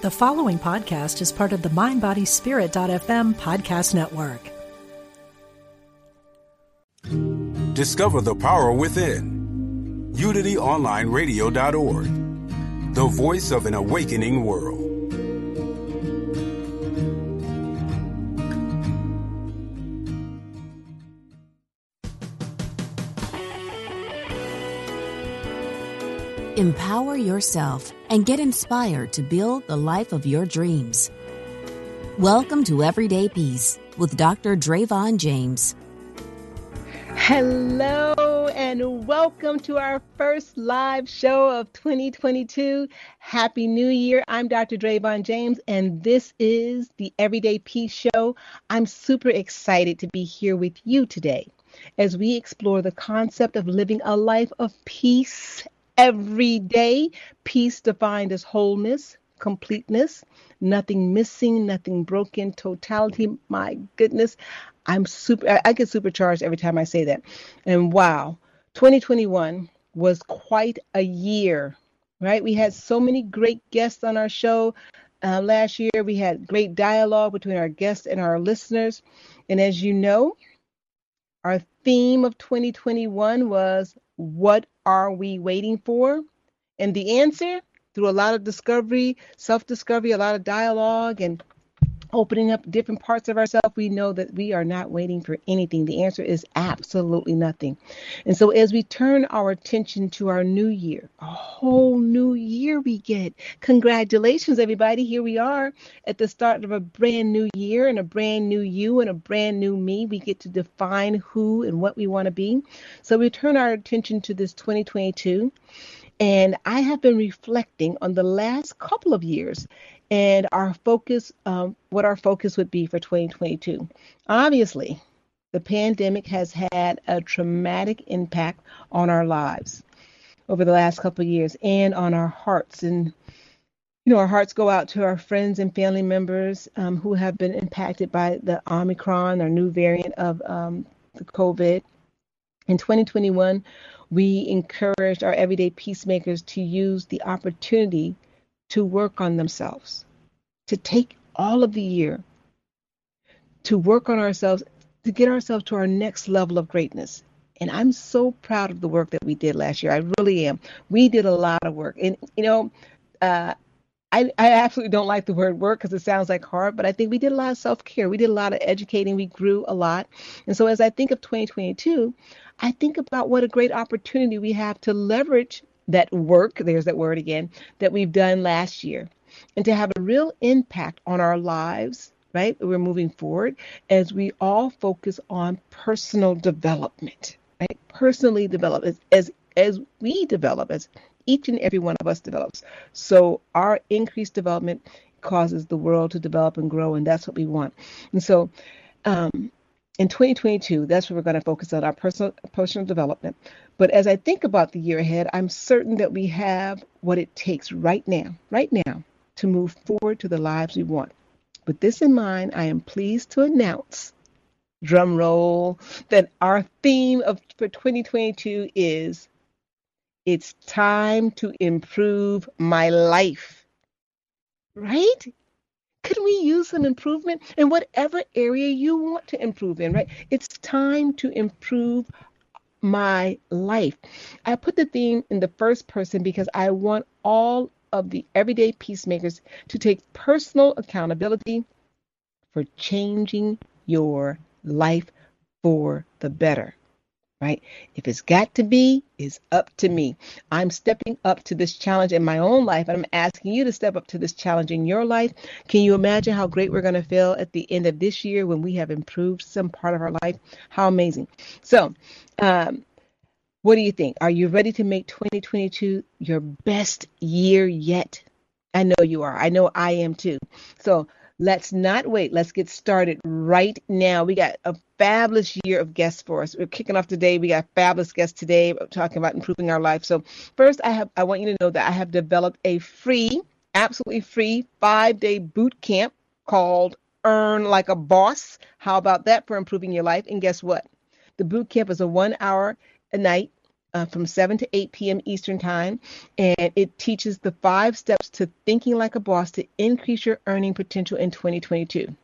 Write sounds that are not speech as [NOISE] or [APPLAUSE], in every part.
The following podcast is part of the MindBodySpirit.fm podcast network. Discover the power within. UnityOnlineRadio.org, the voice of an awakening world. Empower yourself and get inspired to build the life of your dreams. Welcome to Everyday Peace with Dr. Dravon James. Hello and welcome to our first live show of 2022. Happy New Year. I'm Dr. Dravon James and this is the Everyday Peace Show. I'm super excited to be here with you today as we explore the concept of living a life of peace every day. Peace defined as wholeness, completeness, nothing missing, nothing broken, totality. My goodness, I'm super, I get supercharged every time I say that. And wow, 2021 was quite a year, right? We had so many great guests on our show. Uh, last year, we had great dialogue between our guests and our listeners. And as you know, our theme of 2021 was What are we waiting for? And the answer, through a lot of discovery, self discovery, a lot of dialogue, and opening up different parts of ourselves, we know that we are not waiting for anything. The answer is absolutely nothing. And so, as we turn our attention to our new year, a whole new year we get. Congratulations, everybody. Here we are at the start of a brand new year and a brand new you and a brand new me. We get to define who and what we want to be. So, we turn our attention to this 2022. And I have been reflecting on the last couple of years and our focus, um, what our focus would be for 2022. Obviously, the pandemic has had a traumatic impact on our lives over the last couple of years and on our hearts. And, you know, our hearts go out to our friends and family members um, who have been impacted by the Omicron or new variant of um, the COVID. In 2021, we encouraged our everyday peacemakers to use the opportunity to work on themselves, to take all of the year to work on ourselves, to get ourselves to our next level of greatness. And I'm so proud of the work that we did last year. I really am. We did a lot of work. And, you know, uh, I, I absolutely don't like the word work because it sounds like hard, but I think we did a lot of self care. We did a lot of educating. We grew a lot. And so as I think of 2022, I think about what a great opportunity we have to leverage that work, there's that word again, that we've done last year and to have a real impact on our lives, right? We're moving forward as we all focus on personal development, right? Personally develop as, as, as we develop, as each and every one of us develops. So our increased development causes the world to develop and grow, and that's what we want. And so, um, in 2022, that's where we're going to focus on our personal personal development. But as I think about the year ahead, I'm certain that we have what it takes right now, right now, to move forward to the lives we want. With this in mind, I am pleased to announce, drum roll, that our theme of for 2022 is it's time to improve my life. Right? Could we use some improvement in whatever area you want to improve in, right? It's time to improve my life. I put the theme in the first person because I want all of the everyday peacemakers to take personal accountability for changing your life for the better right? If it's got to be, it's up to me. I'm stepping up to this challenge in my own life, and I'm asking you to step up to this challenge in your life. Can you imagine how great we're going to feel at the end of this year when we have improved some part of our life? How amazing. So, um, what do you think? Are you ready to make 2022 your best year yet? I know you are. I know I am too. So, Let's not wait. Let's get started right now. We got a fabulous year of guests for us. We're kicking off today. We got fabulous guests today talking about improving our life. So first, I have I want you to know that I have developed a free, absolutely free five-day boot camp called Earn Like a Boss. How about that for improving your life? And guess what? The boot camp is a one-hour a night uh, from 7 to 8 p.m. Eastern Time, and it teaches the five steps to thinking like a boss to increase your earning potential in 2022.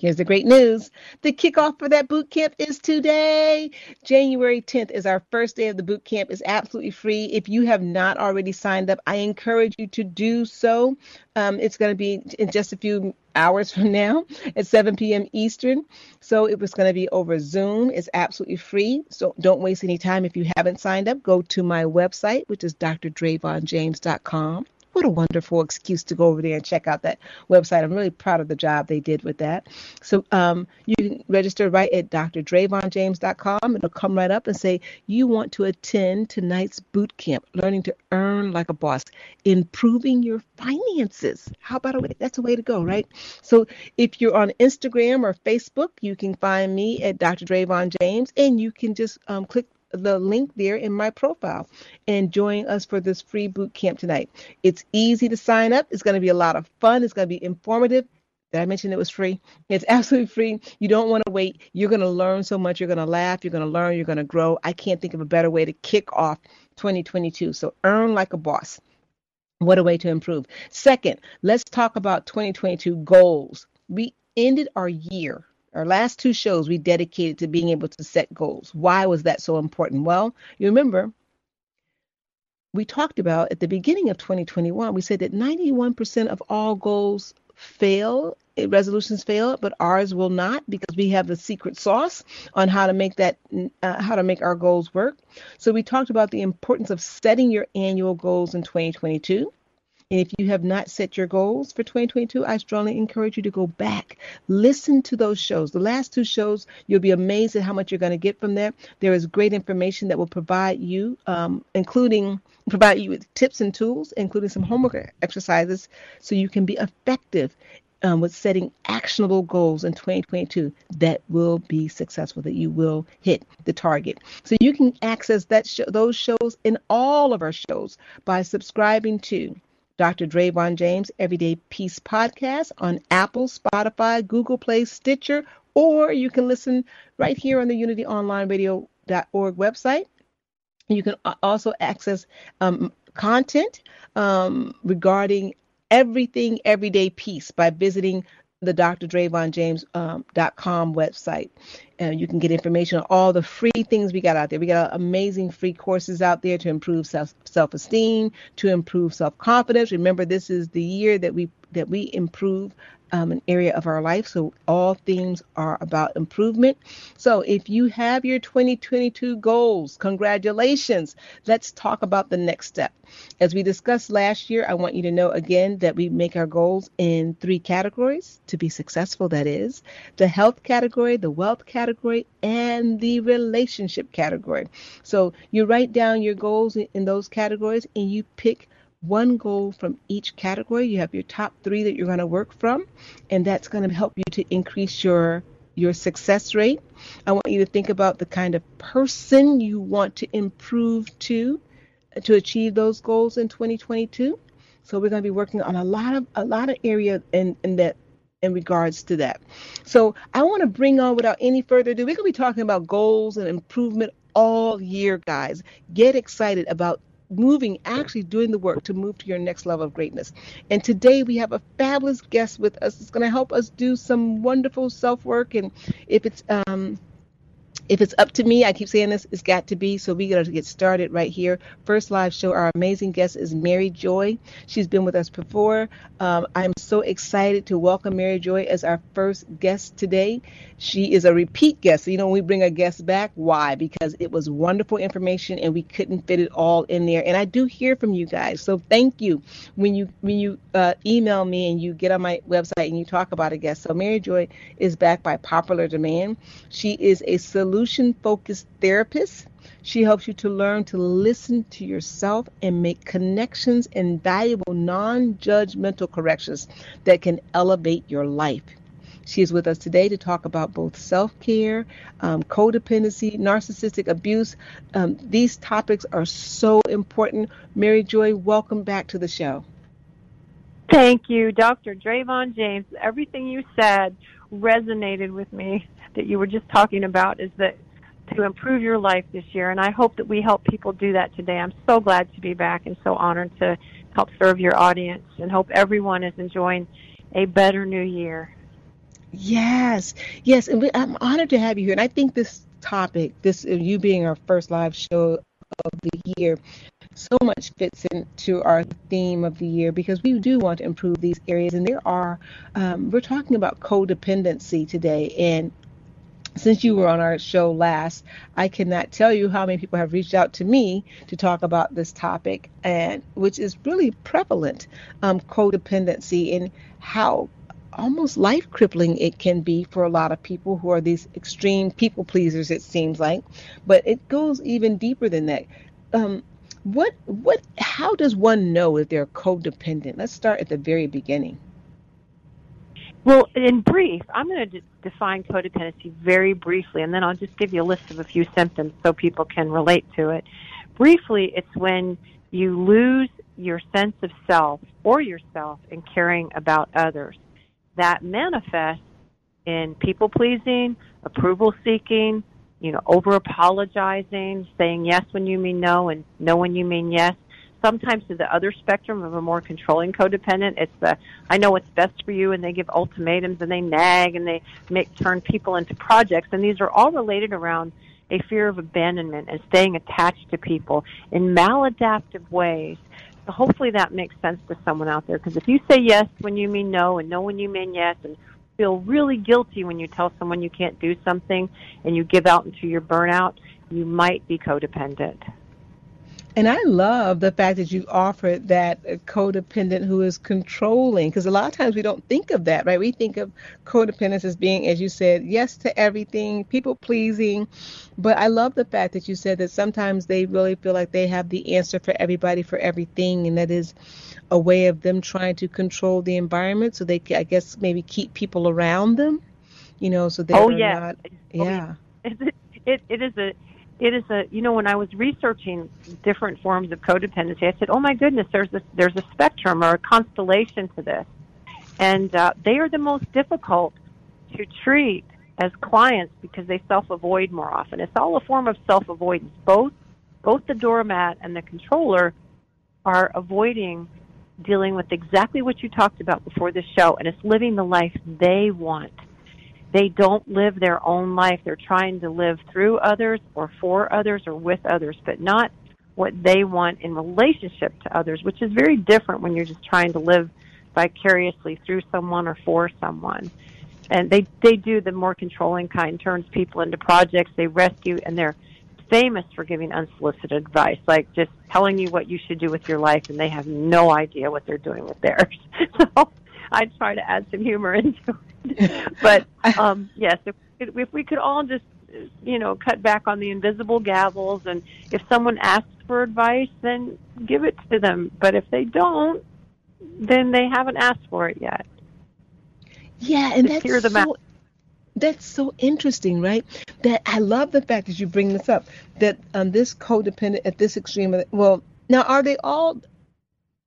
Here's the great news. The kickoff for that boot camp is today. January 10th is our first day of the boot camp. It's absolutely free. If you have not already signed up, I encourage you to do so. Um, it's going to be in just a few hours from now at 7 p.m. Eastern. So it was going to be over Zoom. It's absolutely free. So don't waste any time. If you haven't signed up, go to my website, which is drdravonjames.com what a wonderful excuse to go over there and check out that website. I'm really proud of the job they did with that. So um, you can register right at drdravonjames.com. It'll come right up and say you want to attend tonight's boot camp, learning to earn like a boss, improving your finances. How about a way? That's a way to go, right? So if you're on Instagram or Facebook, you can find me at Dr. James, and you can just um, click the link there in my profile and join us for this free boot camp tonight. It's easy to sign up. It's going to be a lot of fun. It's going to be informative. Did I mention it was free? It's [LAUGHS] absolutely free. You don't want to wait. You're going to learn so much. You're going to laugh. You're going to learn. You're going to grow. I can't think of a better way to kick off 2022. So earn like a boss. What a way to improve. Second, let's talk about 2022 goals. We ended our year our last two shows we dedicated to being able to set goals. Why was that so important? Well, you remember we talked about at the beginning of 2021, we said that 91% of all goals fail, eh, resolutions fail, but ours will not because we have the secret sauce on how to make that uh, how to make our goals work. So we talked about the importance of setting your annual goals in 2022. And if you have not set your goals for 2022, I strongly encourage you to go back, listen to those shows. The last two shows, you'll be amazed at how much you're going to get from there. There is great information that will provide you, um, including provide you with tips and tools, including some homework exercises, so you can be effective um, with setting actionable goals in 2022 that will be successful, that you will hit the target. So you can access that those shows in all of our shows by subscribing to Dr. Dravon James Everyday Peace podcast on Apple, Spotify, Google Play, Stitcher, or you can listen right here on the UnityOnlineRadio.org website. You can also access um, content um, regarding everything everyday peace by visiting the drdravonjames.com um, website. And you can get information on all the free things we got out there. We got amazing free courses out there to improve self self esteem, to improve self confidence. Remember, this is the year that we that we improve um, an area of our life. So all themes are about improvement. So if you have your 2022 goals, congratulations. Let's talk about the next step. As we discussed last year, I want you to know again that we make our goals in three categories to be successful. That is the health category, the wealth category, and the relationship category. So you write down your goals in those categories and you pick one goal from each category. You have your top three that you're going to work from, and that's going to help you to increase your your success rate. I want you to think about the kind of person you want to improve to to achieve those goals in 2022. So we're going to be working on a lot of a lot of area in, in that in regards to that. So I want to bring on without any further ado, we're going to be talking about goals and improvement all year, guys. Get excited about moving, actually doing the work to move to your next level of greatness. And today we have a fabulous guest with us. It's going to help us do some wonderful self work. And if it's um, if it's up to me, I keep saying this, it's got to be. So we got to get started right here. First live show. Our amazing guest is Mary Joy. She's been with us before. Um, I'm so excited to welcome Mary Joy as our first guest today. She is a repeat guest. So, you know, we bring a guest back, why? Because it was wonderful information and we couldn't fit it all in there. And I do hear from you guys. So thank you when you when you uh, email me and you get on my website and you talk about a guest. So Mary Joy is back by popular demand. She is a solution focused therapist. She helps you to learn to listen to yourself and make connections and valuable non judgmental corrections that can elevate your life. She is with us today to talk about both self care, um, codependency, narcissistic abuse. Um, these topics are so important. Mary Joy, welcome back to the show. Thank you, Dr. Dravon James. Everything you said resonated with me that you were just talking about is that to improve your life this year. And I hope that we help people do that today. I'm so glad to be back and so honored to help serve your audience and hope everyone is enjoying a better new year. Yes, yes, and we, I'm honored to have you here. And I think this topic, this uh, you being our first live show of the year, so much fits into our theme of the year because we do want to improve these areas. And there are, um, we're talking about codependency today, and since you were on our show last, I cannot tell you how many people have reached out to me to talk about this topic, and which is really prevalent, um, codependency, and how almost life crippling it can be for a lot of people who are these extreme people pleasers. It seems like, but it goes even deeper than that. Um, what what? How does one know if they're codependent? Let's start at the very beginning. Well, in brief, I'm going to define codependency very briefly, and then I'll just give you a list of a few symptoms so people can relate to it. Briefly, it's when you lose your sense of self or yourself in caring about others. That manifests in people pleasing, approval seeking, you know, over apologizing, saying yes when you mean no and no when you mean yes, sometimes to the other spectrum of a more controlling codependent. It's the I know what's best for you, and they give ultimatums and they nag and they make turn people into projects, and these are all related around a fear of abandonment and staying attached to people in maladaptive ways. So hopefully that makes sense to someone out there because if you say yes when you mean no and no when you mean yes and feel really guilty when you tell someone you can't do something and you give out into your burnout, you might be codependent. And I love the fact that you offered that codependent who is controlling, because a lot of times we don't think of that, right? We think of codependence as being, as you said, yes to everything, people pleasing. But I love the fact that you said that sometimes they really feel like they have the answer for everybody for everything, and that is a way of them trying to control the environment so they, I guess, maybe keep people around them, you know, so they oh, yeah. not, oh, yeah. It, [LAUGHS] it, it is a it is a you know when I was researching different forms of codependency, I said, oh my goodness, there's a there's a spectrum or a constellation to this, and uh, they are the most difficult to treat as clients because they self avoid more often. It's all a form of self avoidance. Both both the doormat and the controller are avoiding dealing with exactly what you talked about before the show, and it's living the life they want they don't live their own life. They're trying to live through others or for others or with others, but not what they want in relationship to others, which is very different when you're just trying to live vicariously through someone or for someone. And they they do the more controlling kind, turns people into projects. They rescue, and they're famous for giving unsolicited advice, like just telling you what you should do with your life, and they have no idea what they're doing with theirs. [LAUGHS] so I try to add some humor [LAUGHS] into it. but [LAUGHS] um, yes, if, if we could all just you know cut back on the invisible gavels, and if someone asks for advice, then give it to them. But if they don't, then they haven't asked for it yet. Yeah, and that's so, out. that's so interesting, right? That I love the fact that you bring this up. That um, this codependent at this extreme. Well, now are they all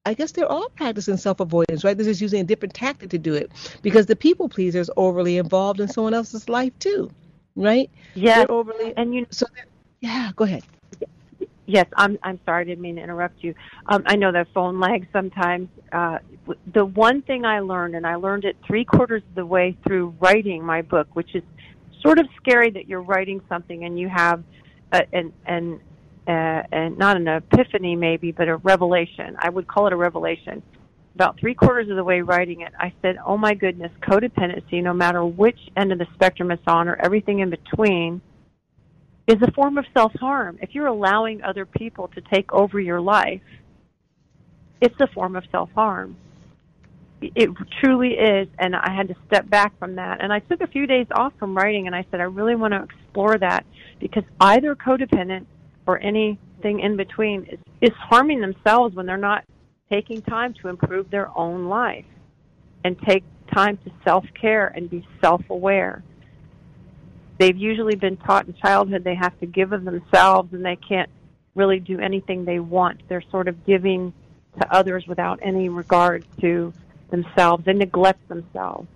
I guess they're all practicing self avoidance, right? They're just using a different tactic to do it because the people pleaser is overly involved in someone else's life too, right? Yeah, they're overly. And you, know, so yeah, go ahead. Yes, I'm. I'm sorry, I didn't mean to interrupt you. Um, I know that phone lags sometimes. Uh, the one thing I learned, and I learned it three quarters of the way through writing my book, which is sort of scary that you're writing something and you have a, an, an uh, and not an epiphany maybe, but a revelation. I would call it a revelation. About three quarters of the way writing it, I said, "Oh my goodness, codependency, no matter which end of the spectrum it's on or everything in between, is a form of self harm. If you're allowing other people to take over your life, it's a form of self harm." It truly is, and I had to step back from that. And I took a few days off from writing, and I said, I really want to explore that because either codependent or anything in between is, is harming themselves when they're not taking time to improve their own life and take time to self care and be self aware. They've usually been taught in childhood they have to give of themselves and they can't really do anything they want. They're sort of giving to others without any regard to themselves. They neglect themselves.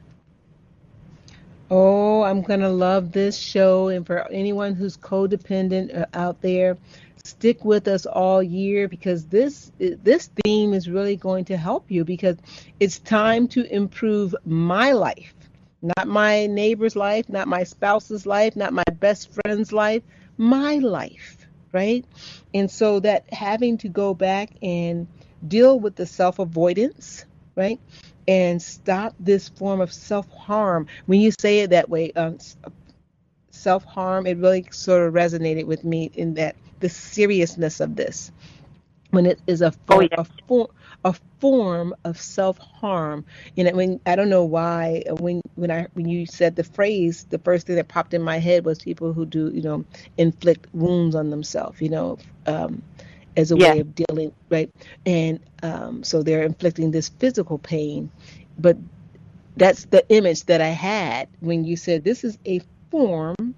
Oh, I'm going to love this show. And for anyone who's codependent uh, out there, stick with us all year because this this theme is really going to help you because it's time to improve my life. Not my neighbor's life, not my spouse's life, not my best friend's life, my life, right? And so that having to go back and deal with the self-avoidance, right? And stop this form of self harm. When you say it that way, um, self harm, it really sort of resonated with me in that the seriousness of this. When it is a form, oh, yeah. a, form a form of self harm, you know, when I don't know why when when I when you said the phrase, the first thing that popped in my head was people who do you know inflict wounds on themselves, you know, um, as a yeah. way of dealing, right? And um, so they're inflicting this physical pain, but that's the image that I had when you said this is a form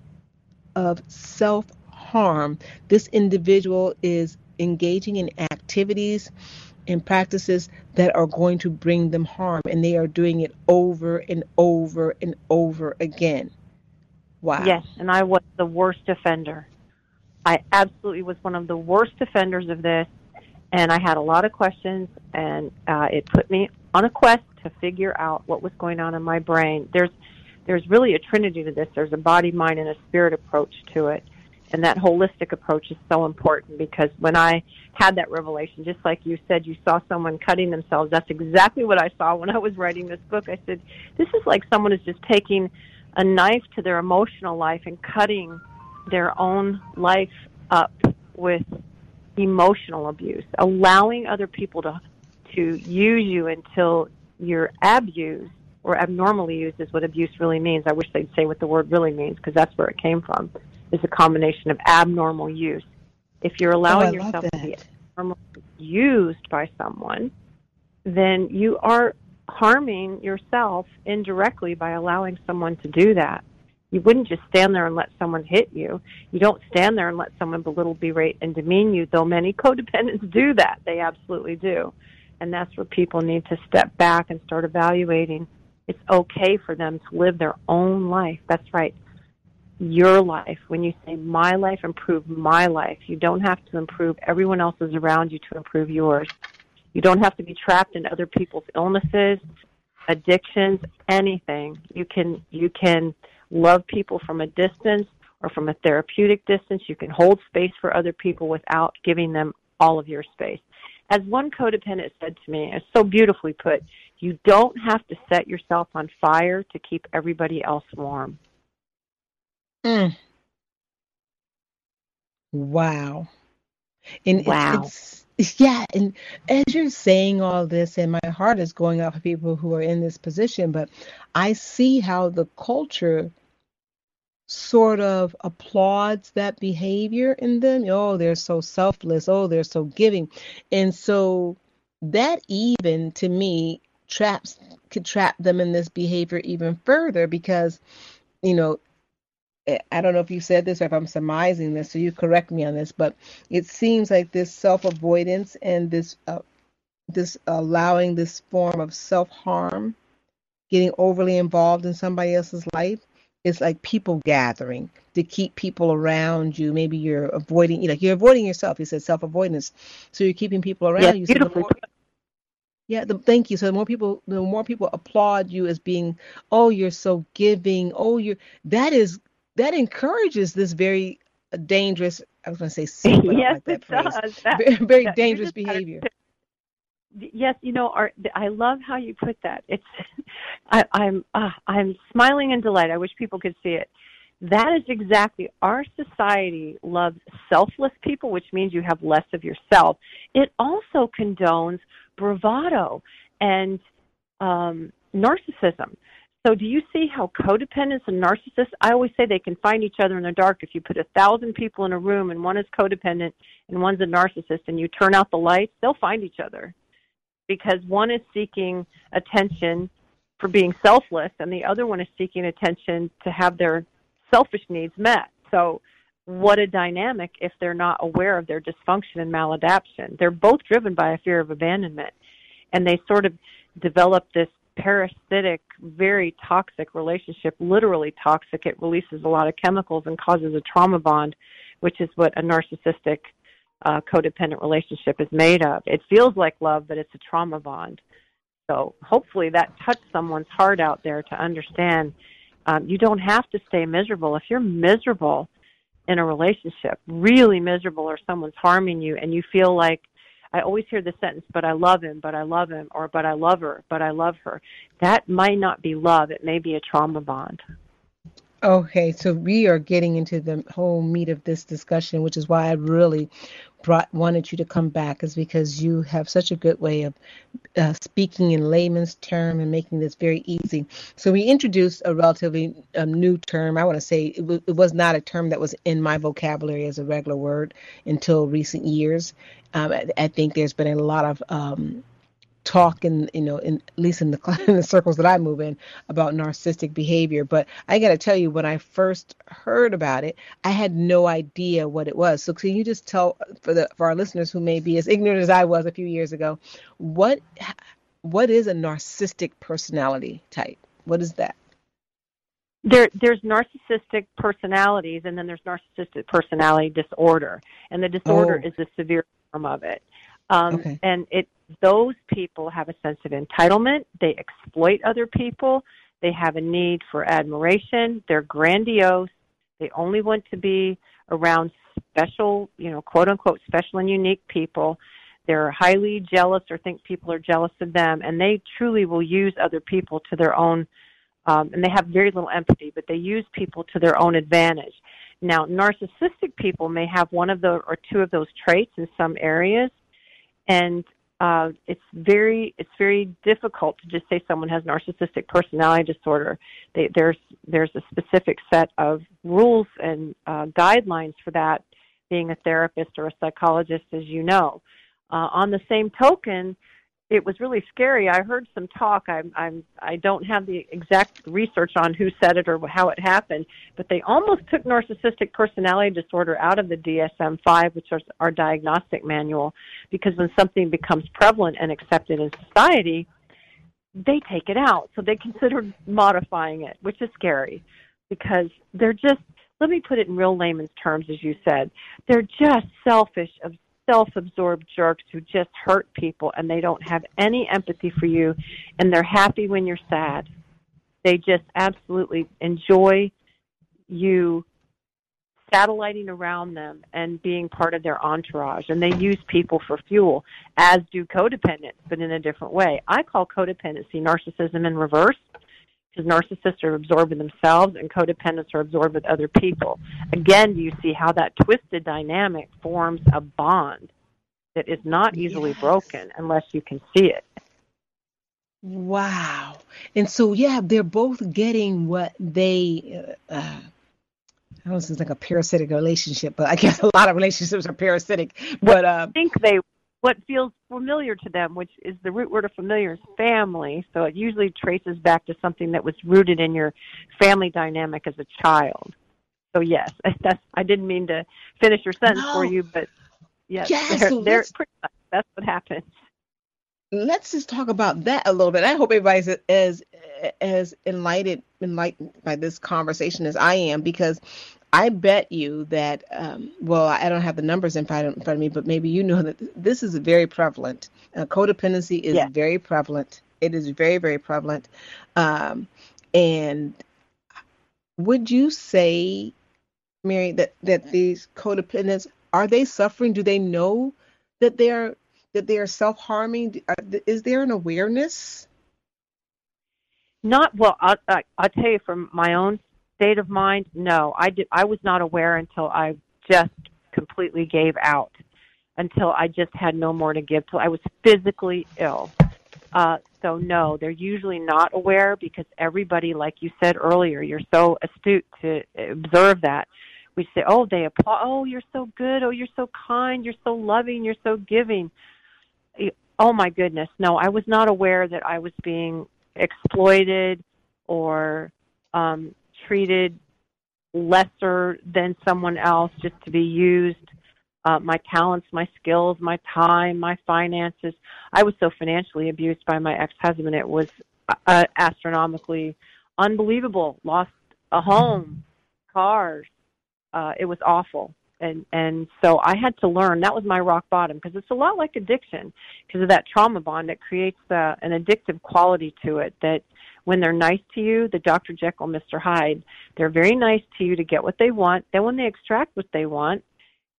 of self harm. This individual is engaging in activities and practices that are going to bring them harm, and they are doing it over and over and over again. Wow. Yes, and I was the worst offender. I absolutely was one of the worst offenders of this, and I had a lot of questions, and uh, it put me on a quest to figure out what was going on in my brain. There's there's really a trinity to this. There's a body, mind, and a spirit approach to it, and that holistic approach is so important because when I had that revelation, just like you said, you saw someone cutting themselves. That's exactly what I saw when I was writing this book. I said, this is like someone is just taking a knife to their emotional life and cutting their own life up with emotional abuse, allowing other people to to use you until you're abused or abnormally used is what abuse really means. I wish they'd say what the word really means because that's where it came from. Is a combination of abnormal use. If you're allowing oh, yourself to be abnormally used by someone, then you are harming yourself indirectly by allowing someone to do that. You wouldn't just stand there and let someone hit you. You don't stand there and let someone belittle, berate, and demean you, though many [LAUGHS] codependents do that. They absolutely do. And that's where people need to step back and start evaluating. It's okay for them to live their own life. That's right. Your life. When you say my life, improve my life. You don't have to improve everyone else's around you to improve yours. You don't have to be trapped in other people's illnesses, addictions, anything. You can you can love people from a distance or from a therapeutic distance. You can hold space for other people without giving them all of your space. As one codependent said to me, it's so beautifully put, you don't have to set yourself on fire to keep everybody else warm. Mm. Wow. And wow. It's, it's, yeah, and as you're saying all this, and my heart is going out for people who are in this position, but I see how the culture sort of applauds that behavior in them. Oh, they're so selfless. Oh, they're so giving. And so that even to me traps could trap them in this behavior even further because, you know, eh, I don't know if you said this or if I'm surmising this, so you correct me on this, but it seems like this self avoidance and this uh, this allowing this form of self harm, getting overly involved in somebody else's life, it's like people gathering to keep people around you. Maybe you're avoiding, you know, you're avoiding yourself. You said self avoidance, so you're keeping people around yeah, you. So more, yeah, the, thank you. So the more people, the more people applaud you as being, oh, you're so giving. Oh, you're that is that encourages this very dangerous. I was going to say, [LAUGHS] yes, like it does. That, [LAUGHS] very, very that, dangerous behavior yes, you know, Art, I love how you put that. It's, [LAUGHS] I, I'm, uh, I'm smiling in delight. I wish people could see it. That is exactly our society loves selfless people, which means you have less of yourself. It also condones bravado and um, narcissism. So, do you see how codependents and narcissists? I always say they can find each other in the dark. If you put a thousand people in a room and one is codependent and one's a narcissist, and you turn out the lights, they'll find each other because one is seeking attention for being selfless and the other one is seeking attention to have their selfish needs met. So what a dynamic if they're not aware of their dysfunction and maladaptation. They're both driven by a fear of abandonment and they sort of develop this parasitic, very toxic relationship, literally toxic. It releases a lot of chemicals and causes a trauma bond, which is what a narcissistic uh, codependent relationship is made of. It feels like love, but it's a trauma bond. So hopefully that touched someone's heart out there to understand um, you don't have to stay miserable. If you're miserable in a relationship, really miserable, or someone's harming you, and you feel like I always hear the sentence, but I love him, but I love him, or but I love her, but I love her. That might not be love. It may be a trauma bond. Okay, so we are getting into the whole meat of this discussion, which is why I really brought wanted you to come back, is because you have such a good way of uh, speaking in layman's term and making this very easy. So we introduced a relatively um, new term. I want to say it, w- it was not a term that was in my vocabulary as a regular word until recent years. Um, I, I, think there's been a lot of um, talk in you know in at least in the [LAUGHS] in the circles that I move in about narcissistic behavior. But I got to tell you when I first heard about it I had no idea what it was. So can you just tell uh, for the for our listeners who may be as ignorant as I was a few years ago what what is a narcissistic personality type? What is that? There, there's narcissistic personalities, and then there's narcissistic personality disorder, and the disorder oh. is the severe form of it. Um, okay. And it those people have a sense of entitlement. They exploit other people. They have a need for admiration. They're grandiose. They only want to be around special, you know, quote unquote, special and unique people. They're highly jealous or think people are jealous of them, and they truly will use other people to their own. Um, and they have very little empathy, but they use people to their own advantage. Now, narcissistic people may have one of the or two of those traits in some areas, and uh, it's very it's very difficult to just say someone has narcissistic personality disorder. They, there's there's a specific set of rules and uh, guidelines for that. Being a therapist or a psychologist, as you know, uh, on the same token, it was really scary. I heard some talk. I'm, I'm, I don't have the exact research on who said it or how it happened, but they almost took narcissistic personality disorder out of the DSM-5, which is our diagnostic manual, because when something becomes prevalent and accepted in society, they take it out. So they consider modifying it, which is scary, because they're just. Let me put it in real layman's terms, as you said. They're just selfish, self absorbed jerks who just hurt people and they don't have any empathy for you and they're happy when you're sad. They just absolutely enjoy you satelliting around them and being part of their entourage. And they use people for fuel, as do codependents, but in a different way. I call codependency narcissism in reverse because narcissists are absorbed in themselves and codependents are absorbed with other people. Again, do you see how that twisted dynamic forms a bond that is not easily yes. broken unless you can see it? Wow. And so, yeah, they're both getting what they. Uh, uh I don't know if it's like a parasitic relationship, but I guess a lot of relationships are parasitic. But uh, I think they what feels familiar to them, which is the root word of familiar is family. So it usually traces back to something that was rooted in your family dynamic as a child. So yes, [LAUGHS] that's I didn't mean to finish your sentence no. for you, but yes, yes they're, they're pretty much, that's what happens. Let's just talk about that a little bit. I hope everybody's as as enlightened enlightened by this conversation as I am because I bet you that, um, well, I don't have the numbers in front, of, me, but maybe you know that this is very prevalent. Uh, codependency is yeah. very prevalent. It is very, very prevalent. Um, and would you say, Mary, that, that these codependents are they suffering? Do they know that they are that they are self harming? Is there an awareness? Not well. I'll, I'll tell you from my own state of mind, no, I did. I was not aware until I just completely gave out, until I just had no more to give, till I was physically ill. Uh, so no, they're usually not aware because everybody, like you said earlier, you're so astute to observe that. We say, oh, they applaud. Oh, you're so good. Oh, you're so kind. You're so loving. You're so giving. Oh my goodness, no, I was not aware that I was being exploited or um, treated lesser than someone else just to be used uh, my talents, my skills, my time, my finances. I was so financially abused by my ex-husband. It was uh, astronomically unbelievable. Lost a home, cars. Uh, it was awful. And and so I had to learn. That was my rock bottom because it's a lot like addiction because of that trauma bond that creates the, an addictive quality to it. That when they're nice to you, the Dr. Jekyll, Mr. Hyde, they're very nice to you to get what they want. Then when they extract what they want,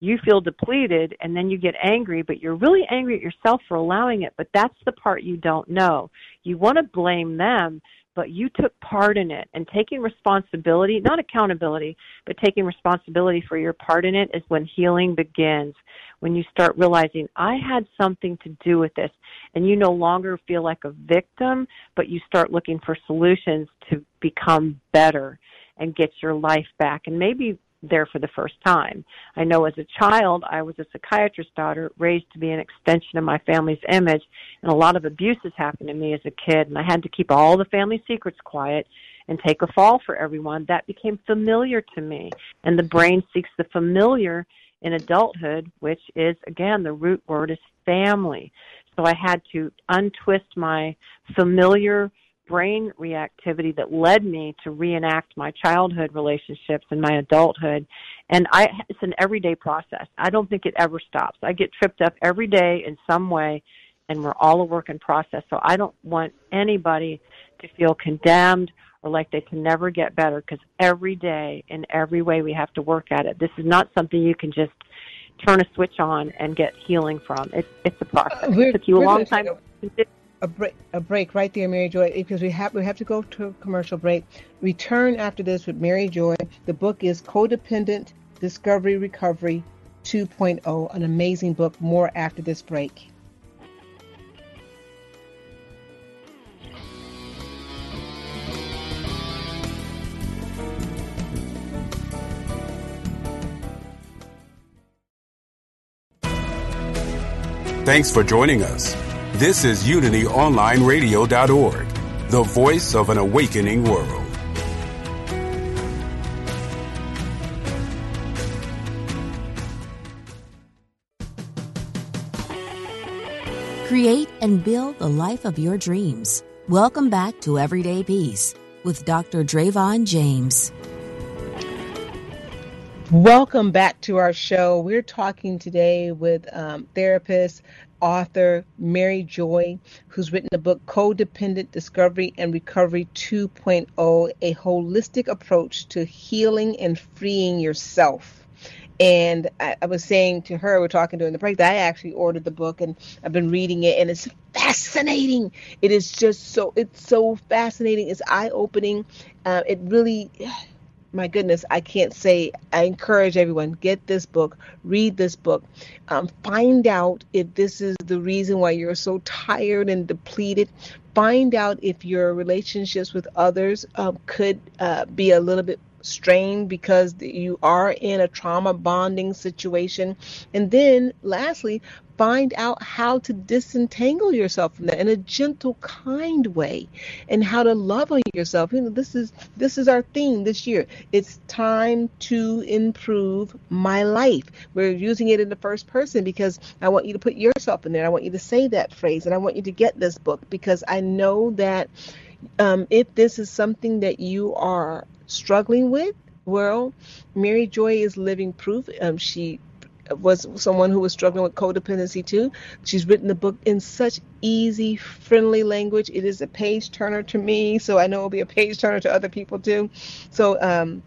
you feel depleted and then you get angry, but you're really angry at yourself for allowing it. But that's the part you don't know. You want to blame them, but you took part in it. And taking responsibility, not accountability, but taking responsibility for your part in it is when healing begins. When you start realizing, I had something to do with this. And you no longer feel like a victim, but you start looking for solutions to become better and get your life back. And maybe there for the first time. I know as a child, I was a psychiatrist's daughter, raised to be an extension of my family's image, and a lot of abuses happened to me as a kid, and I had to keep all the family secrets quiet and take a fall for everyone. That became familiar to me, and the brain seeks the familiar in adulthood, which is, again, the root word is family. So I had to untwist my familiar brain reactivity that led me to reenact my childhood relationships and my adulthood. And i it's an everyday process. I don't think it ever stops. I get tripped up every day in some way and we're all a work in process. So i don't want anybody to feel condemned or like they can never get better because every day in every way we have to work at it. This is not something you can just turn a switch on and get healing from. It's it's a process. It took you a long time a break, a break right there, Mary Joy, because we have we have to go to a commercial break. Return after this with Mary Joy. The book is Codependent Discovery Recovery 2.0, an amazing book. More after this break. Thanks for joining us. This is UnityOnlineRadio.org, the voice of an awakening world. Create and build the life of your dreams. Welcome back to Everyday Peace with Dr. Dravon James. Welcome back to our show. We're talking today with um, therapist author Mary Joy, who's written the book Codependent Discovery and Recovery 2.0 A Holistic Approach to Healing and Freeing Yourself. And I, I, was saying to her, we're talking during the break, that I actually ordered the book and I've been reading it, and it's fascinating. It is just so, it's so fascinating. It's eye opening. Uh, it really my goodness, I can't say. I encourage everyone get this book, read this book, um, find out if this is the reason why you're so tired and depleted. Find out if your relationships with others um, could uh, be a little bit strained because you are in a trauma bonding situation. And then, lastly, find out how to disentangle yourself from that in a gentle, kind way, and how to love on yourself. You know, this is this is our theme this year. It's time to improve my life. We're using it in the first person because I want you to put yourself in there. I want you to say that phrase, and I want you to get this book because I know that um, if this is something that you are struggling with, well, Mary Joy is living proof. Um, she was someone who was struggling with codependency too. She's written the book in such easy, friendly language. It is a page turner to me, so I know it'll be a page turner to other people too. So um,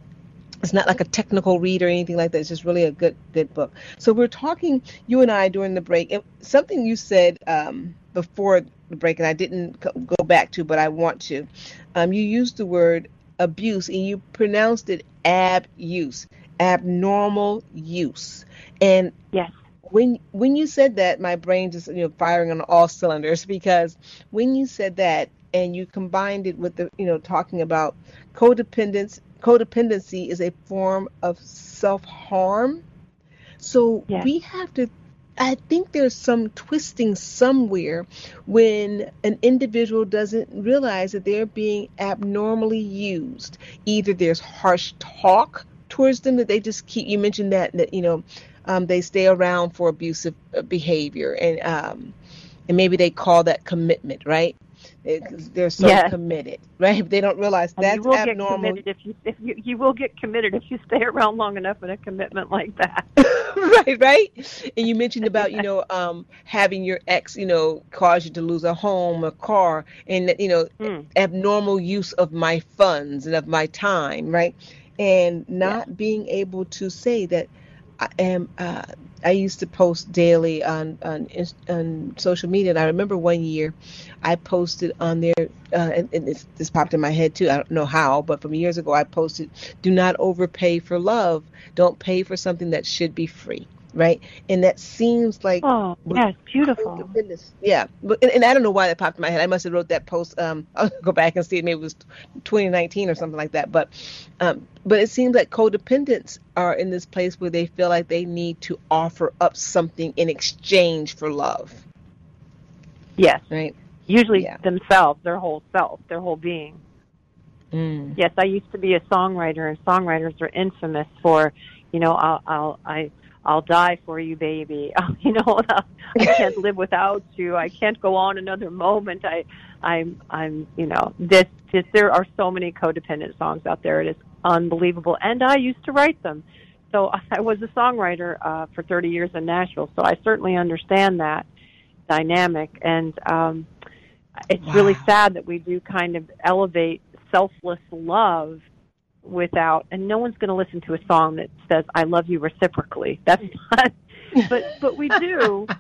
it's not like a technical read or anything like that. It's just really a good, good book. So we're talking, you and I, during the break, and something you said um, before the break, and I didn't go back to, but I want to. Um, you used the word abuse, and you pronounced it abuse, abnormal use. And yes. When when you said that, my brain just you know firing on all cylinders because when you said that and you combined it with the you know talking about codependence, codependency is a form of self harm. So yes. we have to I think there's some twisting somewhere when an individual doesn't realize that they're being abnormally used. Either there's harsh talk towards them that they just keep. You mentioned that that you know um, they stay around for abusive uh, behavior, and um, and maybe they call that commitment, right? They're so Yes. committed, right? They don't realize And that's you will abnormal. get committed if you if you you will get committed if you stay around long enough in a commitment like that. [LAUGHS] right, right. And you mentioned about you know um, having your ex you know cause you to lose a home, a car, and you know Mm. abnormal use of my funds and of my time, right? And not being able to say that I am. Uh, I used to post daily on on on social media, and I remember one year I posted on there, uh, and, and this, this popped in my head too. I don't know how, but from years ago, I posted, "Do not overpay for love. Don't pay for something that should be free." Right, and that seems like Oh, yes, beautiful. Yeah, but and, and I don't know why that popped in my head. I must have wrote that post. Um, [LAUGHS] I'll go back and see it. Maybe it was 2019 or something like that. But, um, but it seems like codependents are in this place where they feel like they need to offer up something in exchange for love. Yes, Right. usually Yeah. themselves, their whole self, their whole being. Mm. Yes, I used to be a songwriter, and songwriters are infamous for, you know, I'll, I'll, I, I'll die for you, baby. [LAUGHS] you know, [LAUGHS] I can't live without you. I can't go on another moment. I, I'm, I'm, you know, this, this. There are so many codependent songs out there. It is unbelievable, and I used to write them. So [LAUGHS] I was a songwriter uh, for 30 years in Nashville, so I certainly understand that dynamic. And um, it's really sad that we do kind of elevate selfless love without and no one's going to listen to a song that says i love you reciprocally. That's [LAUGHS] not but but we do. [LAUGHS]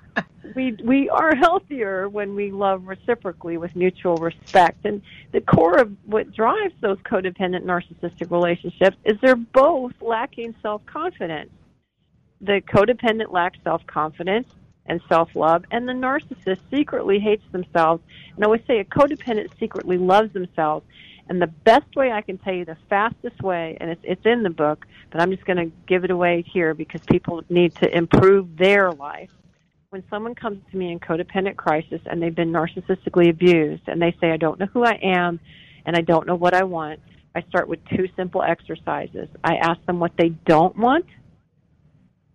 We we are healthier when we love reciprocally with mutual respect. And the core of what drives those codependent narcissistic relationships is they're both lacking self-confidence. The codependent lacks self-confidence and self-love and the narcissist secretly hates themselves. And i always say a codependent secretly loves themselves and the best way I can tell you, the fastest way, and it's, it's in the book, but I'm just going to give it away here because people need to improve their life. When someone comes to me in codependent crisis and they've been narcissistically abused and they say, I don't know who I am and I don't know what I want, I start with two simple exercises. I ask them what they don't want,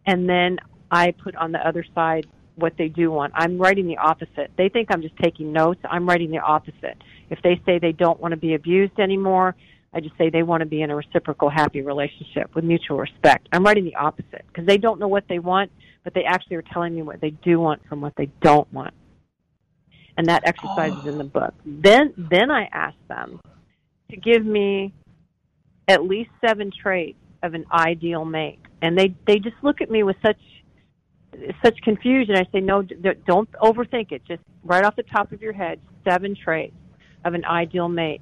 and then I put on the other side what they do want. I'm writing the opposite. They think I'm just taking notes. I'm writing the opposite. If they say they don't want to be abused anymore, I just say they want to be in a reciprocal, happy relationship with mutual respect. I'm writing the opposite because they don't know what they want, but they actually are telling me what they do want from what they don't want. And that exercise is in the book. Then, then I ask them to give me at least seven traits of an ideal mate, and they they just look at me with such such confusion. I say, no, don't overthink it. Just right off the top of your head, seven traits of an ideal mate.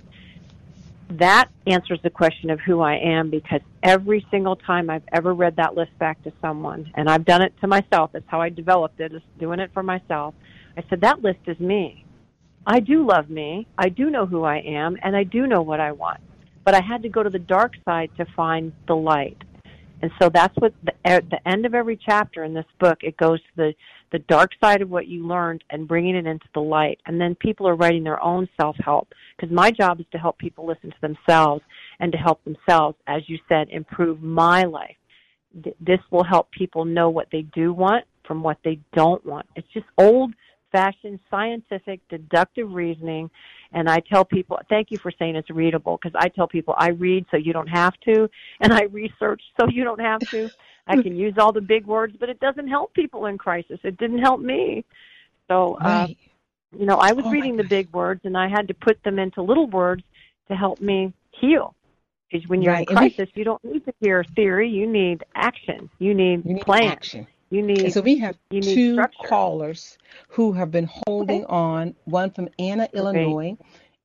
That answers the question of who I am because every single time I've ever read that list back to someone, and I've done it to myself, that's how I developed it, is doing it for myself. I said, that list is me. I do love me. I do know who I am, and I do know what I want. But I had to go to the dark side to find the light. And so that's what the, at the end of every chapter in this book, it goes to the, the dark side of what you learned and bringing it into the light. And then people are writing their own self help because my job is to help people listen to themselves and to help themselves, as you said, improve my life. Th- This will help people know what they do want from what they don't want. It's just old fashioned scientific deductive reasoning and I tell people, thank you for saying it's readable because I tell people I read so you don't have to, [LAUGHS] and I research so you don't have to. I can [LAUGHS] use all the big words, but it doesn't help people in crisis. It didn't help me. So, uh, Right. you know, I was Oh, reading the big words and I had to put them into little words to help me heal. Because when you're Right, in and we- crisis, you don't need to hear theory. You need action. You need, You need plan. action. You need. And so we have two structure. callers who have been holding on. One from Anna, Illinois,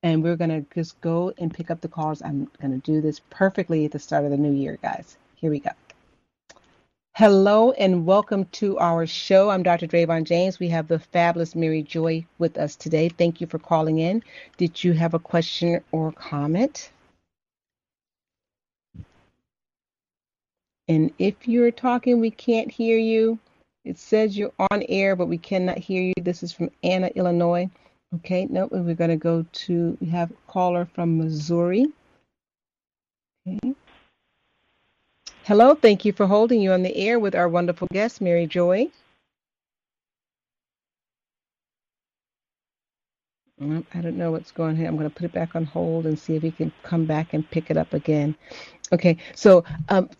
and we're gonna just go and pick up the calls. I'm gonna do this perfectly at the start of the new year, guys. Here we go. Hello and welcome to our show. I'm Dr. Dravon James. We have the fabulous Mary Joye with us today. Thank you for calling in. Did you have a question or comment? And if you're talking, we can't hear you. It says you're on air, but we cannot hear you. This is from Anna, Illinois. Okay, no, we're going to go to, we have a caller from Missouri. Okay. Hello, thank you for holding you on the air with our wonderful guest, Mary Joye. I don't know what's going on. Here. I'm going to put it back on hold and see if he can come back and pick it up again. Okay, so um,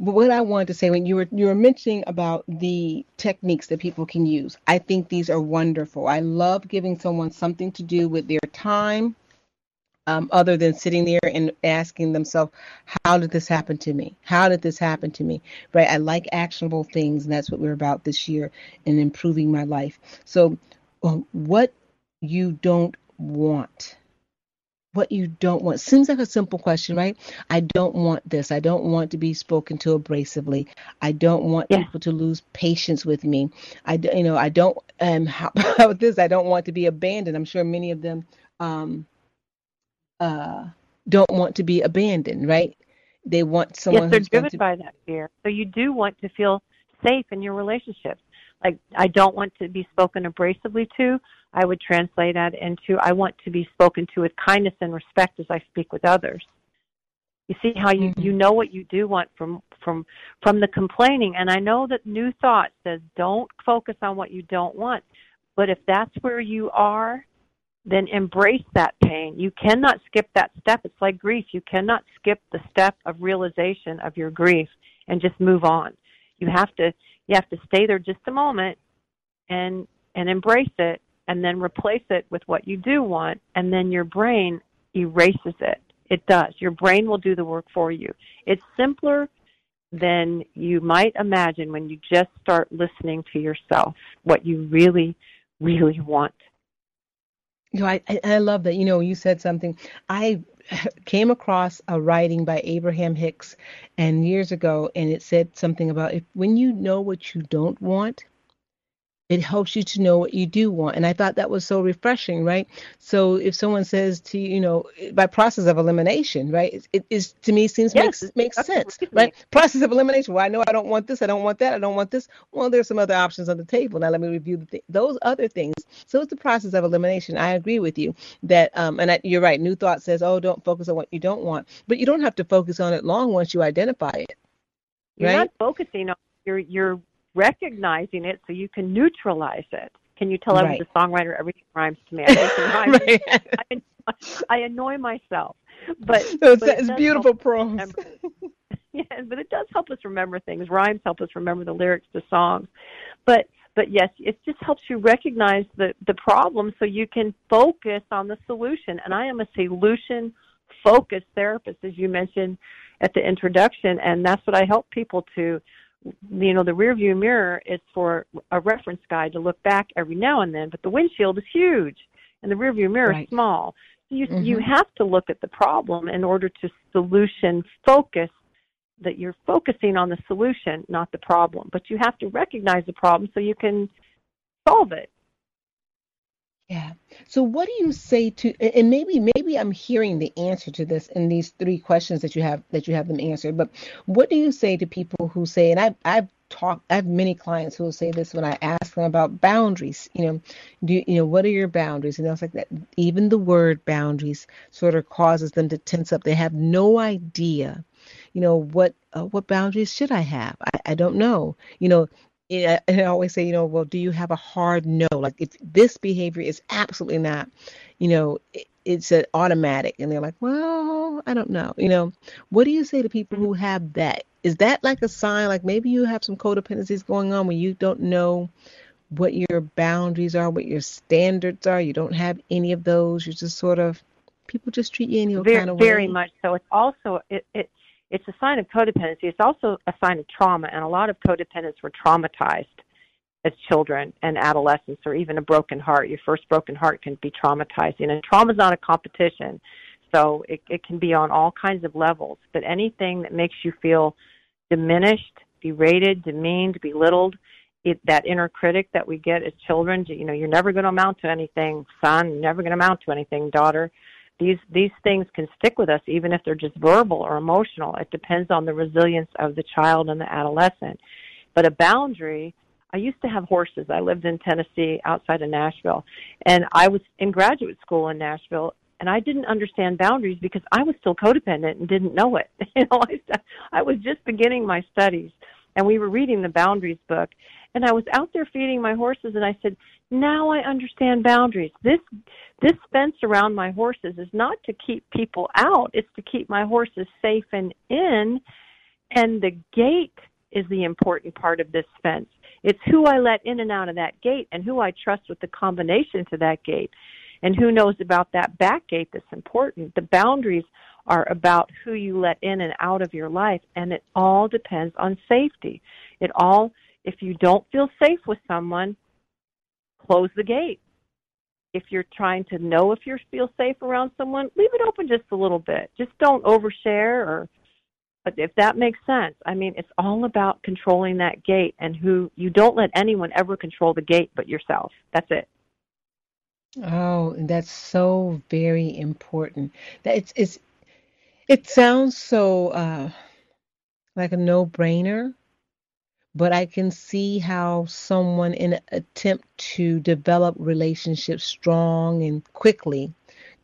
what I wanted to say when you were you were mentioning about the techniques that people can use, I think these are wonderful. I love giving someone something to do with their time, um, other than sitting there and asking themselves, "How did this happen to me? How did this happen to me?" Right? I like actionable things, and that's what we're about this year in improving my life. So, um, what you don't want. What you don't want. Seems like a simple question, right? I don't want this. I don't want to be spoken to abrasively. I don't want yeah. people to lose patience with me. I, you know, I don't. Um, [LAUGHS] how about this? I don't want to be abandoned. I'm sure many of them um, uh, don't want to be abandoned, right? They want someone. Yes, they're driven to... by that fear. So you do want to feel safe in your relationships. Like I don't want to be spoken abrasively to. I would translate that into I want to be spoken to with kindness and respect as I speak with others. You see how you mm-hmm. you know what you do want from from from the complaining and I know that new thought says don't focus on what you don't want. But if that's where you are, then embrace that pain. You cannot skip that step. It's like grief. You cannot skip the step of realization of your grief and just move on. You have to you have to stay there just a moment and and embrace it and then replace it with what you do want, and then your brain erases it. It does. Your brain will do the work for you. It's simpler than you might imagine when you just start listening to yourself, what you really, really want. You know, I, I love that. You know, you said something. I came across a writing by Abraham Hicks and years ago, and it said something about if when you know what you don't want, it helps you to know what you do want. And i thought that was so refreshing right? So if someone says to you you know by process of elimination right it is to me seems yes, makes makes sense right? process of elimination. Well i know i don't want this i don't want that i don't want this. Well there's some other options on the table. Now let me review the th- those other things. So it's the process of elimination. I agree with you that um and I, you're right. New thought says oh don't focus on what you don't want. But you don't have to focus on it long once you identify it you're right? not focusing on you're you're recognizing it so you can neutralize it. Can you tell I was a songwriter? Everything rhymes to me. I, [LAUGHS] rhymes. right. I, I annoy myself, but, [LAUGHS] so it's, but it it's beautiful prose. [LAUGHS] yeah, but it does help us remember things. Rhymes help us remember the lyrics to songs, but but yes, it just helps you recognize the the problem so you can focus on the solution. And I am a solution focused therapist, as you mentioned at the introduction, and that's what I help people to you know the rear view mirror is for a reference guide to look back every now and then but the windshield is huge and the rear view mirror right. is small so you mm-hmm. you have to look at the problem in order to solution focus that you're focusing on the solution not the problem but you have to recognize the problem so you can solve it yeah. So what do you say to and maybe maybe I'm hearing the answer to this in these three questions that you have that you have them answered, but what do you say to people who say and I I've talked I have many clients who will say this when I ask them about boundaries, you know, do you, know what are your boundaries? And it's like that even the word boundaries sort of causes them to tense up. They have no idea you know what uh, what boundaries should I have? I, I don't know. You know, and I always say, you know, well, do you have a hard no? Like if this behavior is absolutely not, you know, it's an automatic, and they're like, well, I don't know, you know, what do you say to people who have that? Is that like a sign, like maybe you have some codependencies going on when you don't know what your boundaries are, what your standards are, you don't have any of those, you're just sort of people just treat you any very, kind of way. Very much so. It's also it, it it's a sign of codependency. It's also a sign of trauma, and a lot of codependents were traumatized as children and adolescents, or even a broken heart. Your first broken heart can be traumatizing, and trauma is not a competition, so it, it can be on all kinds of levels. But anything that makes you feel diminished, berated, demeaned, belittled, it, that inner critic that we get as children, you know, you're never going to amount to anything, son, you're never going to amount to anything, daughter these these things can stick with us even if they're just verbal or emotional. It depends on the resilience of the child and the adolescent. But a boundary I used to have horses. I lived in Tennessee outside of Nashville. And I was in graduate school in Nashville and I didn't understand boundaries because I was still codependent and didn't know it. [LAUGHS] You know, I I was just beginning my studies and we were reading the boundaries book and I was out there feeding my horses and I said, now I understand boundaries. This this fence around my horses is not to keep people out, it's to keep my horses safe and in. And the gate is the important part of this fence. It's who I let in and out of that gate and who I trust with the combination to that gate and who knows about that back gate that's important. The boundaries are about who you let in and out of your life and it all depends on safety. It all if you don't feel safe with someone, close the gate. If you're trying to know if you feel safe around someone, leave it open just a little bit. Just don't overshare or but if that makes sense, I mean, it's all about controlling that gate and who you don't let anyone ever control the gate but yourself. That's it. Oh, that's so very important. That it's it's it sounds so uh like a no-brainer, but I can see how someone in an attempt to develop relationships strong and quickly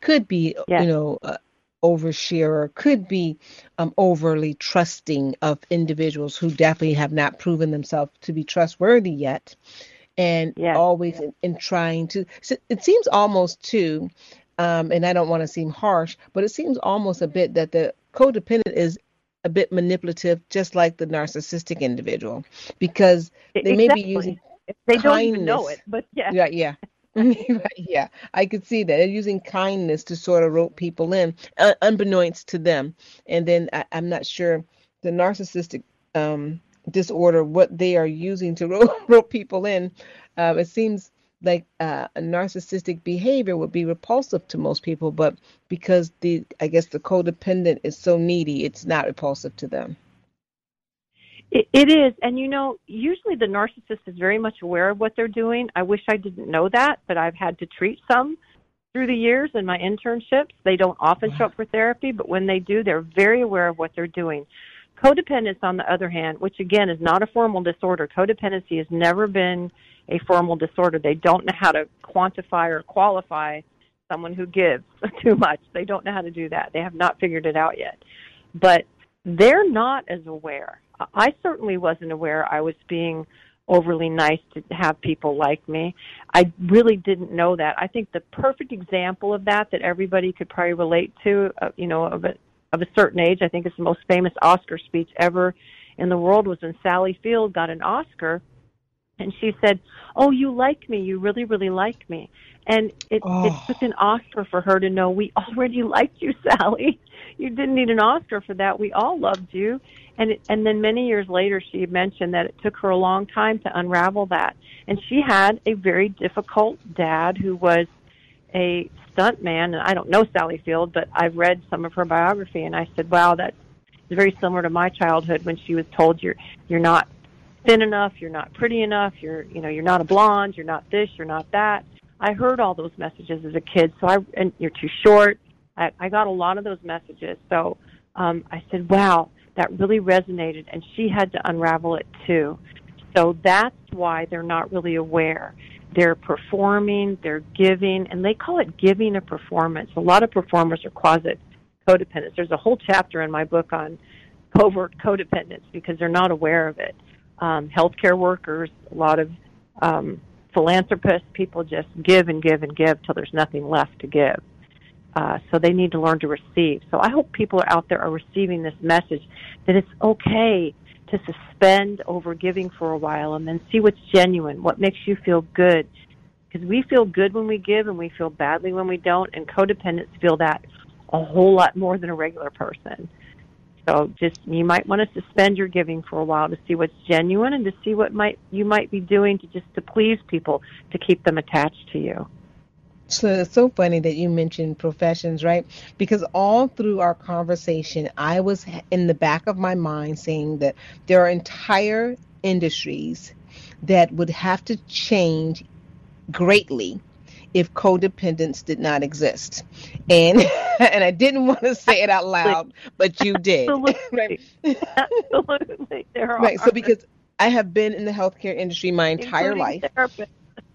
could be, Yes. you know, uh, oversharer, could be um, overly trusting of individuals who definitely have not proven themselves to be trustworthy yet, and Yes. always in, in trying to. So it seems almost too, um, and I don't want to seem harsh, but it seems almost a bit that the codependent is a bit manipulative, just like the narcissistic individual, because they may be Exactly. using They don't even know it, but yeah. yeah, yeah. [LAUGHS] Yeah, I could see that. They're using kindness to sort of rope people in, uh, unbeknownst to them. And then I, I'm not sure the narcissistic um, disorder, what they are using to [LAUGHS] rope, rope people in. Uh, it seems like uh, a narcissistic behavior would be repulsive to most people, but because the, I guess the codependent is so needy, it's not repulsive to them. It, it is, and you know, usually the narcissist is very much aware of what they're doing. I wish I didn't know that, but I've had to treat some through the years in my internships. They don't often show up for therapy, but when they do, they're very aware of what they're doing. Codependence, on the other hand, which again is not a formal disorder, codependency has never been a formal disorder. They don't know how to quantify or qualify someone who gives [LAUGHS] too much. They don't know how to do that. They have not figured it out yet. But they're not as aware. I certainly wasn't aware I was being overly nice to have people like me. I really didn't know that. I think the perfect example of that that everybody could probably relate to, uh, you know, of a of a certain age, I think it's the most famous Oscar speech ever in the world was when Sally Field got an Oscar and she said, "Oh, you like me. You really really like me." And it Oh. it took an Oscar for her to know we already [LAUGHS] liked you, Sally. You didn't need an Oscar for that. We all loved you. And it, and then many years later she mentioned that it took her a long time to unravel that. And she had a very difficult dad who was a stunt man and I don't know Sally Field, but I've read some of her biography and I said, "Wow, that's very similar to my childhood when she was told you're you're not thin enough, you're not pretty enough, you're you know, you're not a blonde, you're not this, you're not that. I heard all those messages as a kid, so I and you're too short. I, I got a lot of those messages. So um, I said, "Wow, that really resonated," and she had to unravel it too. So that's why they're not really aware. They're performing, they're giving, and they call it giving a performance. A lot of performers are closet codependents. There's a whole chapter in my book on covert codependence because they're not aware of it. Um, healthcare workers, a lot of um, philanthropists, people just give and give and give till there's nothing left to give. Uh, so they need to learn to receive. So I hope people are out there are receiving this message that it's okay to suspend over giving for a while and then see what's genuine, what makes you feel good. Because we feel good when we give and we feel badly when we don't, and codependents feel that a whole lot more than a regular person. So just you might want to suspend your giving for a while to see what's genuine and to see what might you might be doing to just to please people to keep them attached to you. So it's so funny that you mentioned professions, right? Because all through our conversation, I was in the back of my mind saying that there are entire industries that would have to change greatly if codependence did not exist. And [LAUGHS] and I didn't want to say it out loud, but you did. Absolutely. [LAUGHS] right. Absolutely. There are right. So because I have been in the healthcare industry my entire including life. [LAUGHS]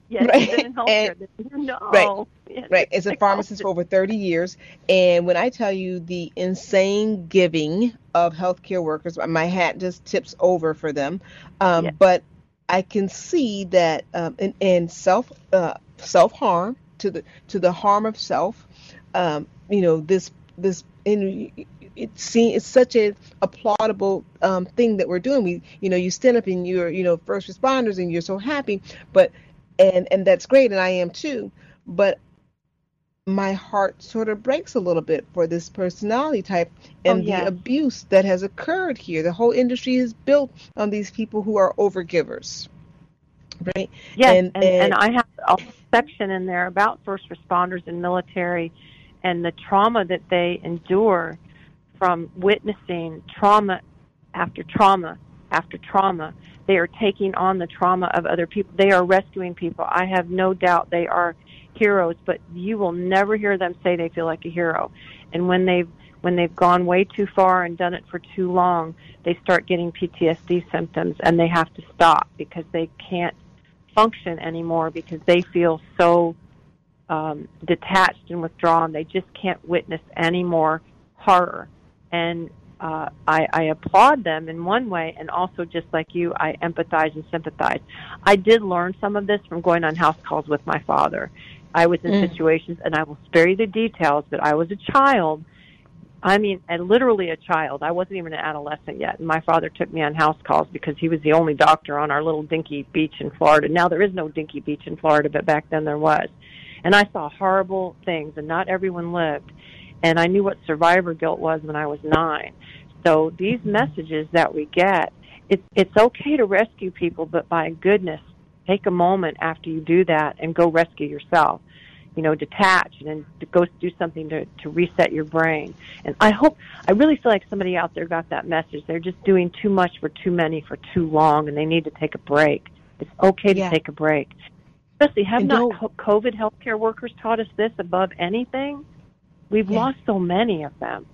Yes, Right. you've been in healthcare. And- no. right. Yes, right as a pharmacist for over 30 years and when i tell you the insane giving of healthcare workers my hat just tips over for them um, Yeah. but I can see that um, and, and self uh, self harm to the to the harm of self. Um, you know this this in it seems it's such a applaudable um, thing that we're doing. We you know you stand up and you're you know first responders and you're so happy, but and and that's great and I am too. But my heart sort of breaks a little bit for this personality type and oh, yes. the abuse that has occurred here. The whole industry is built on these people who are overgivers. Right? Yes, and, and, and, and I have a section in there about first responders and military and the trauma that they endure from witnessing trauma after trauma after trauma. They are taking on the trauma of other people. They are rescuing people. I have no doubt they are heroes, but you will never hear them say they feel like a hero. And when they've when they've gone way too far and done it for too long, they start getting PTSD symptoms and they have to stop because they can't function anymore because they feel so um, detached and withdrawn. They just can't witness any more horror. And uh, I, I applaud them in one way, and also just like you, I empathize and sympathize. I did learn some of this from going on house calls with my father, I was in mm. situations, and I will spare you the details, but I was a child. I mean, and literally a child. I wasn't even an adolescent yet. And my father took me on house calls because he was the only doctor on our little dinky beach in Florida. Now there is no dinky beach in Florida, but back then there was. And I saw horrible things, and not everyone lived. And I knew what survivor guilt was when I was nine. So these messages that we get, it's it's okay to rescue people, but by goodness, take a moment after you do that and go rescue yourself you know detach and then go do something to to reset your brain and i hope i really feel like somebody out there got that message they're just doing too much for too many for too long and they need to take a break it's okay to yeah. take a break especially have and not covid healthcare workers taught us this above anything we've yeah. lost so many of them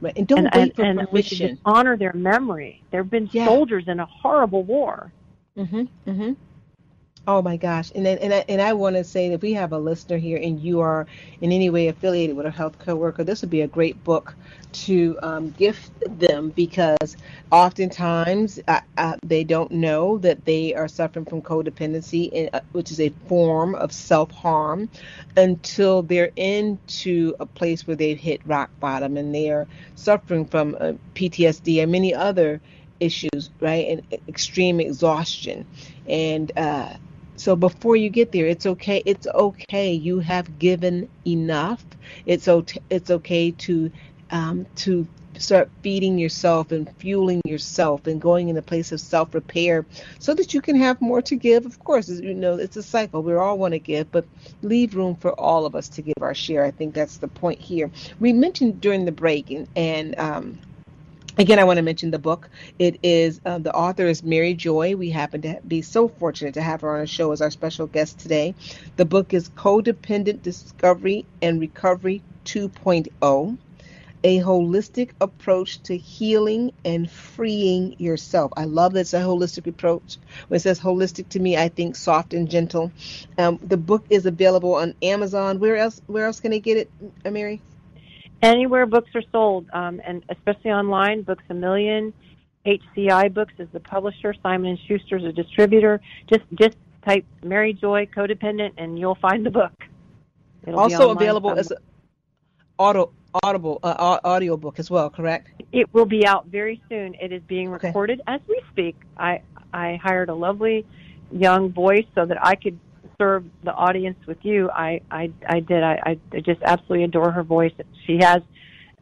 Right. And don't and, wait for and, permission. We should honor their memory. There have been yeah. soldiers in a horrible war. Mhm. Mhm. Oh my gosh. And then, and I, and I want to say that if we have a listener here and you are in any way affiliated with a healthcare worker, this would be a great book to um, gift them because oftentimes uh, uh, they don't know that they are suffering from codependency, uh, which is a form of self harm, until they're into a place where they've hit rock bottom and they are suffering from uh, PTSD and many other issues, right? And extreme exhaustion. And uh, so before you get there, it's okay. It's okay. You have given enough. It's okay. It's okay to um, to start feeding yourself and fueling yourself and going in the place of self repair so that you can have more to give. Of course, you know it's a cycle. We all want to give, but leave room for all of us to give our share. I think that's the point here. We mentioned during the break and, and um, Again, I want to mention the book. It is uh, the author is Mary Joye. We happen to be so fortunate to have her on the show as our special guest today. The book is Codependent Discovery and Recovery 2.0 a holistic approach to healing and freeing yourself. I love that it's a holistic approach. When it says holistic to me, I think soft and gentle. Um, the book is available on Amazon. Where else? Where else can I get it, Mary? Anywhere books are sold, um, and especially online. Books a Million, HCI Books is the publisher. Simon and Schuster is a distributor. Just just type Mary Joye Codependent, and you'll find the book. It'll also available somewhere. as an auto audible uh, audio book as well. Correct? It will be out very soon. It is being recorded okay. as we speak. I I hired a lovely young voice so that I could serve the audience with you, I I, I did. I, I just absolutely adore her voice. She has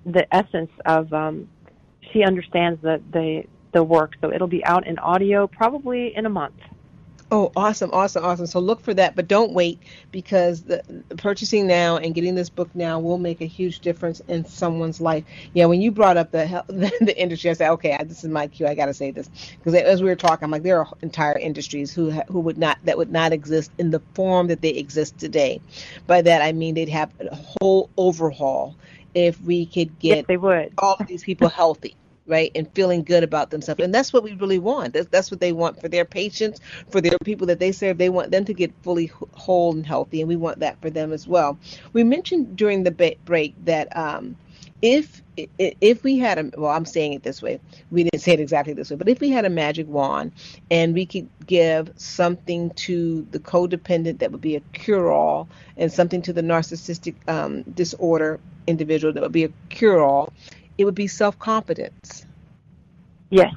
the essence of um, she understands the the the work. So it'll be out in audio probably in a month. Oh, awesome, awesome, awesome. So look for that, but don't wait because the, the, purchasing now and getting this book now will make a huge difference in someone's life. Yeah, when you brought up the [LAUGHS] the, the industry, I said, okay, this is my cue. I got to say this because as we were talking, I'm like, there are entire industries who who would not that would not exist in the form that they exist today. By that I mean they'd have a whole overhaul if we could get yes, they would. all of these people healthy right and feeling good about themselves. And that's what we really want. That's, that's what they want for their patients for their people that they serve. They want them to get fully whole and healthy and we want that for them as well. We mentioned during the break that um, if if we had a well i'm saying it this way. We didn't say it exactly this way but if we had a magic wand and we could give something to the codependent that would be a cure-all and something to the narcissistic um, disorder individual that would be a cure-all it would be self-confidence yes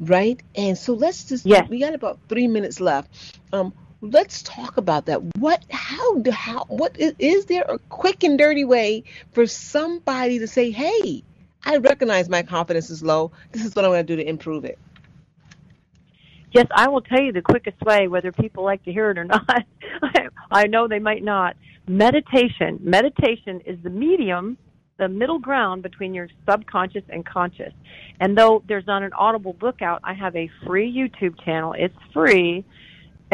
right and so let's just yes. we got about three minutes left um, let's talk about that. What, how, how, what is, is there a quick and dirty way for somebody to say, hey, I recognize my confidence is low. This is what I'm going to do to improve it. Yes, I will tell you the quickest way, whether people like to hear it or [LAUGHS] not. I know they might not. Meditation. Meditation is the medium, the middle ground between your subconscious and conscious. And though there's not an audible book out, I have a free YouTube channel. It's free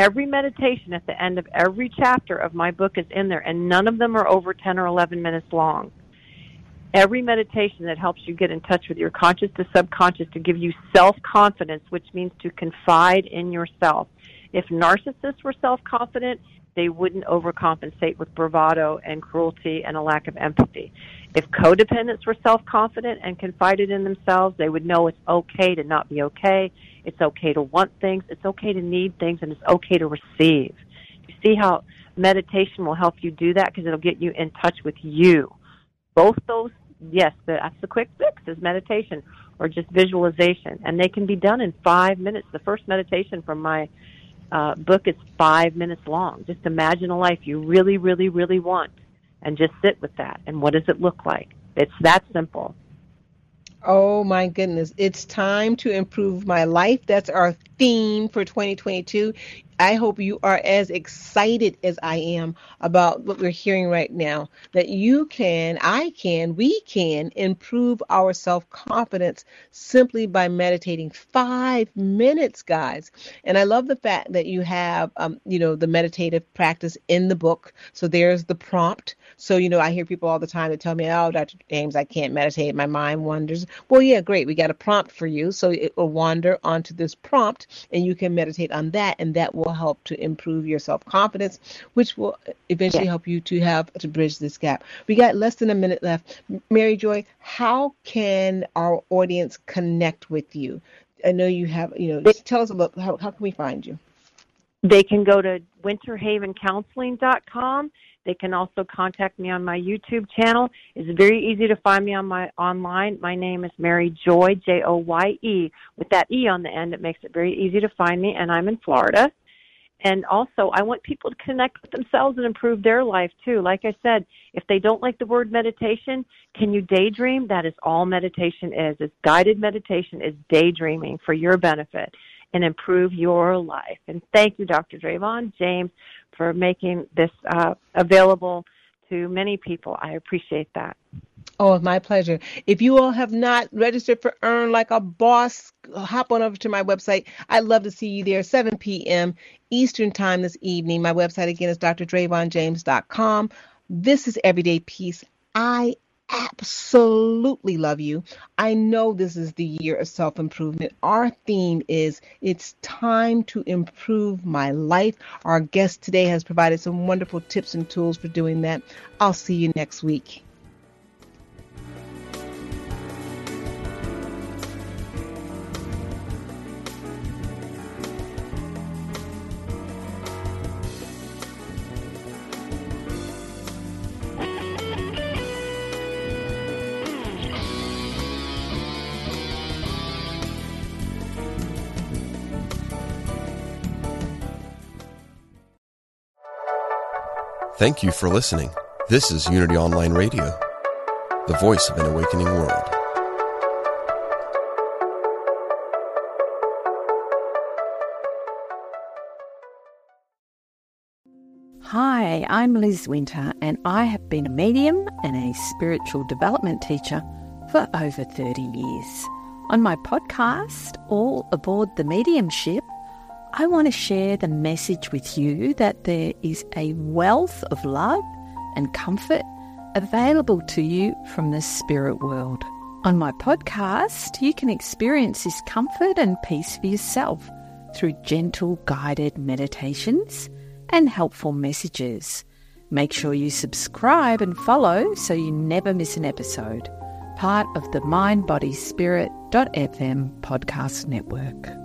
Every meditation at the end of every chapter of my book is in there, and none of them are over 10 or 11 minutes long. Every meditation that helps you get in touch with your conscious to subconscious to give you self confidence, which means to confide in yourself. If narcissists were self confident, they wouldn't overcompensate with bravado and cruelty and a lack of empathy. If codependents were self confident and confided in themselves, they would know it's okay to not be okay. It's okay to want things. It's okay to need things, and it's okay to receive. You see how meditation will help you do that because it'll get you in touch with you. Both those, yes, that's the quick fix is meditation or just visualization, and they can be done in five minutes. The first meditation from my uh, book is five minutes long. Just imagine a life you really, really, really want and just sit with that. And what does it look like? It's that simple. Oh my goodness. It's time to improve my life. That's our theme for 2022. I hope you are as excited as I am about what we're hearing right now. That you can, I can, we can improve our self confidence simply by meditating five minutes, guys. And I love the fact that you have, um, you know, the meditative practice in the book. So there's the prompt. So, you know, I hear people all the time that tell me, oh, Dr. James, I can't meditate. My mind wanders. Well, yeah, great. We got a prompt for you. So it will wander onto this prompt and you can meditate on that. And that will help to improve your self confidence, which will eventually help you to have to bridge this gap. We got less than a minute left. Mary Joye, how can our audience connect with you? I know you have, you know, tell us about how, how can we find you? They can go to winterhavencounseling.com they can also contact me on my YouTube channel. It's very easy to find me on my online. My name is Mary Joye, J O Y E. With that E on the end, it makes it very easy to find me, and I'm in Florida. And also, I want people to connect with themselves and improve their life too. Like I said, if they don't like the word meditation, can you daydream? That is all meditation is. It's guided meditation is daydreaming for your benefit and improve your life. And thank you, Dr. Dravon James, for making this uh, available to many people. I appreciate that. Oh, my pleasure. If you all have not registered for Earn Like a Boss, hop on over to my website. I'd love to see you there, 7 p.m. Eastern Time this evening. My website again is drdravonjames.com. This is Everyday Peace. I absolutely love you. I know this is the year of self improvement. Our theme is It's Time to Improve My Life. Our guest today has provided some wonderful tips and tools for doing that. I'll see you next week. Thank you for listening. This is Unity Online Radio, the voice of an awakening world. Hi, I'm Liz Winter, and I have been a medium and a spiritual development teacher for over 30 years. On my podcast, All Aboard the Mediumship, I want to share the message with you that there is a wealth of love and comfort available to you from the spirit world. On my podcast, you can experience this comfort and peace for yourself through gentle guided meditations and helpful messages. Make sure you subscribe and follow so you never miss an episode. part of the mindbodyspirit.fm podcast network.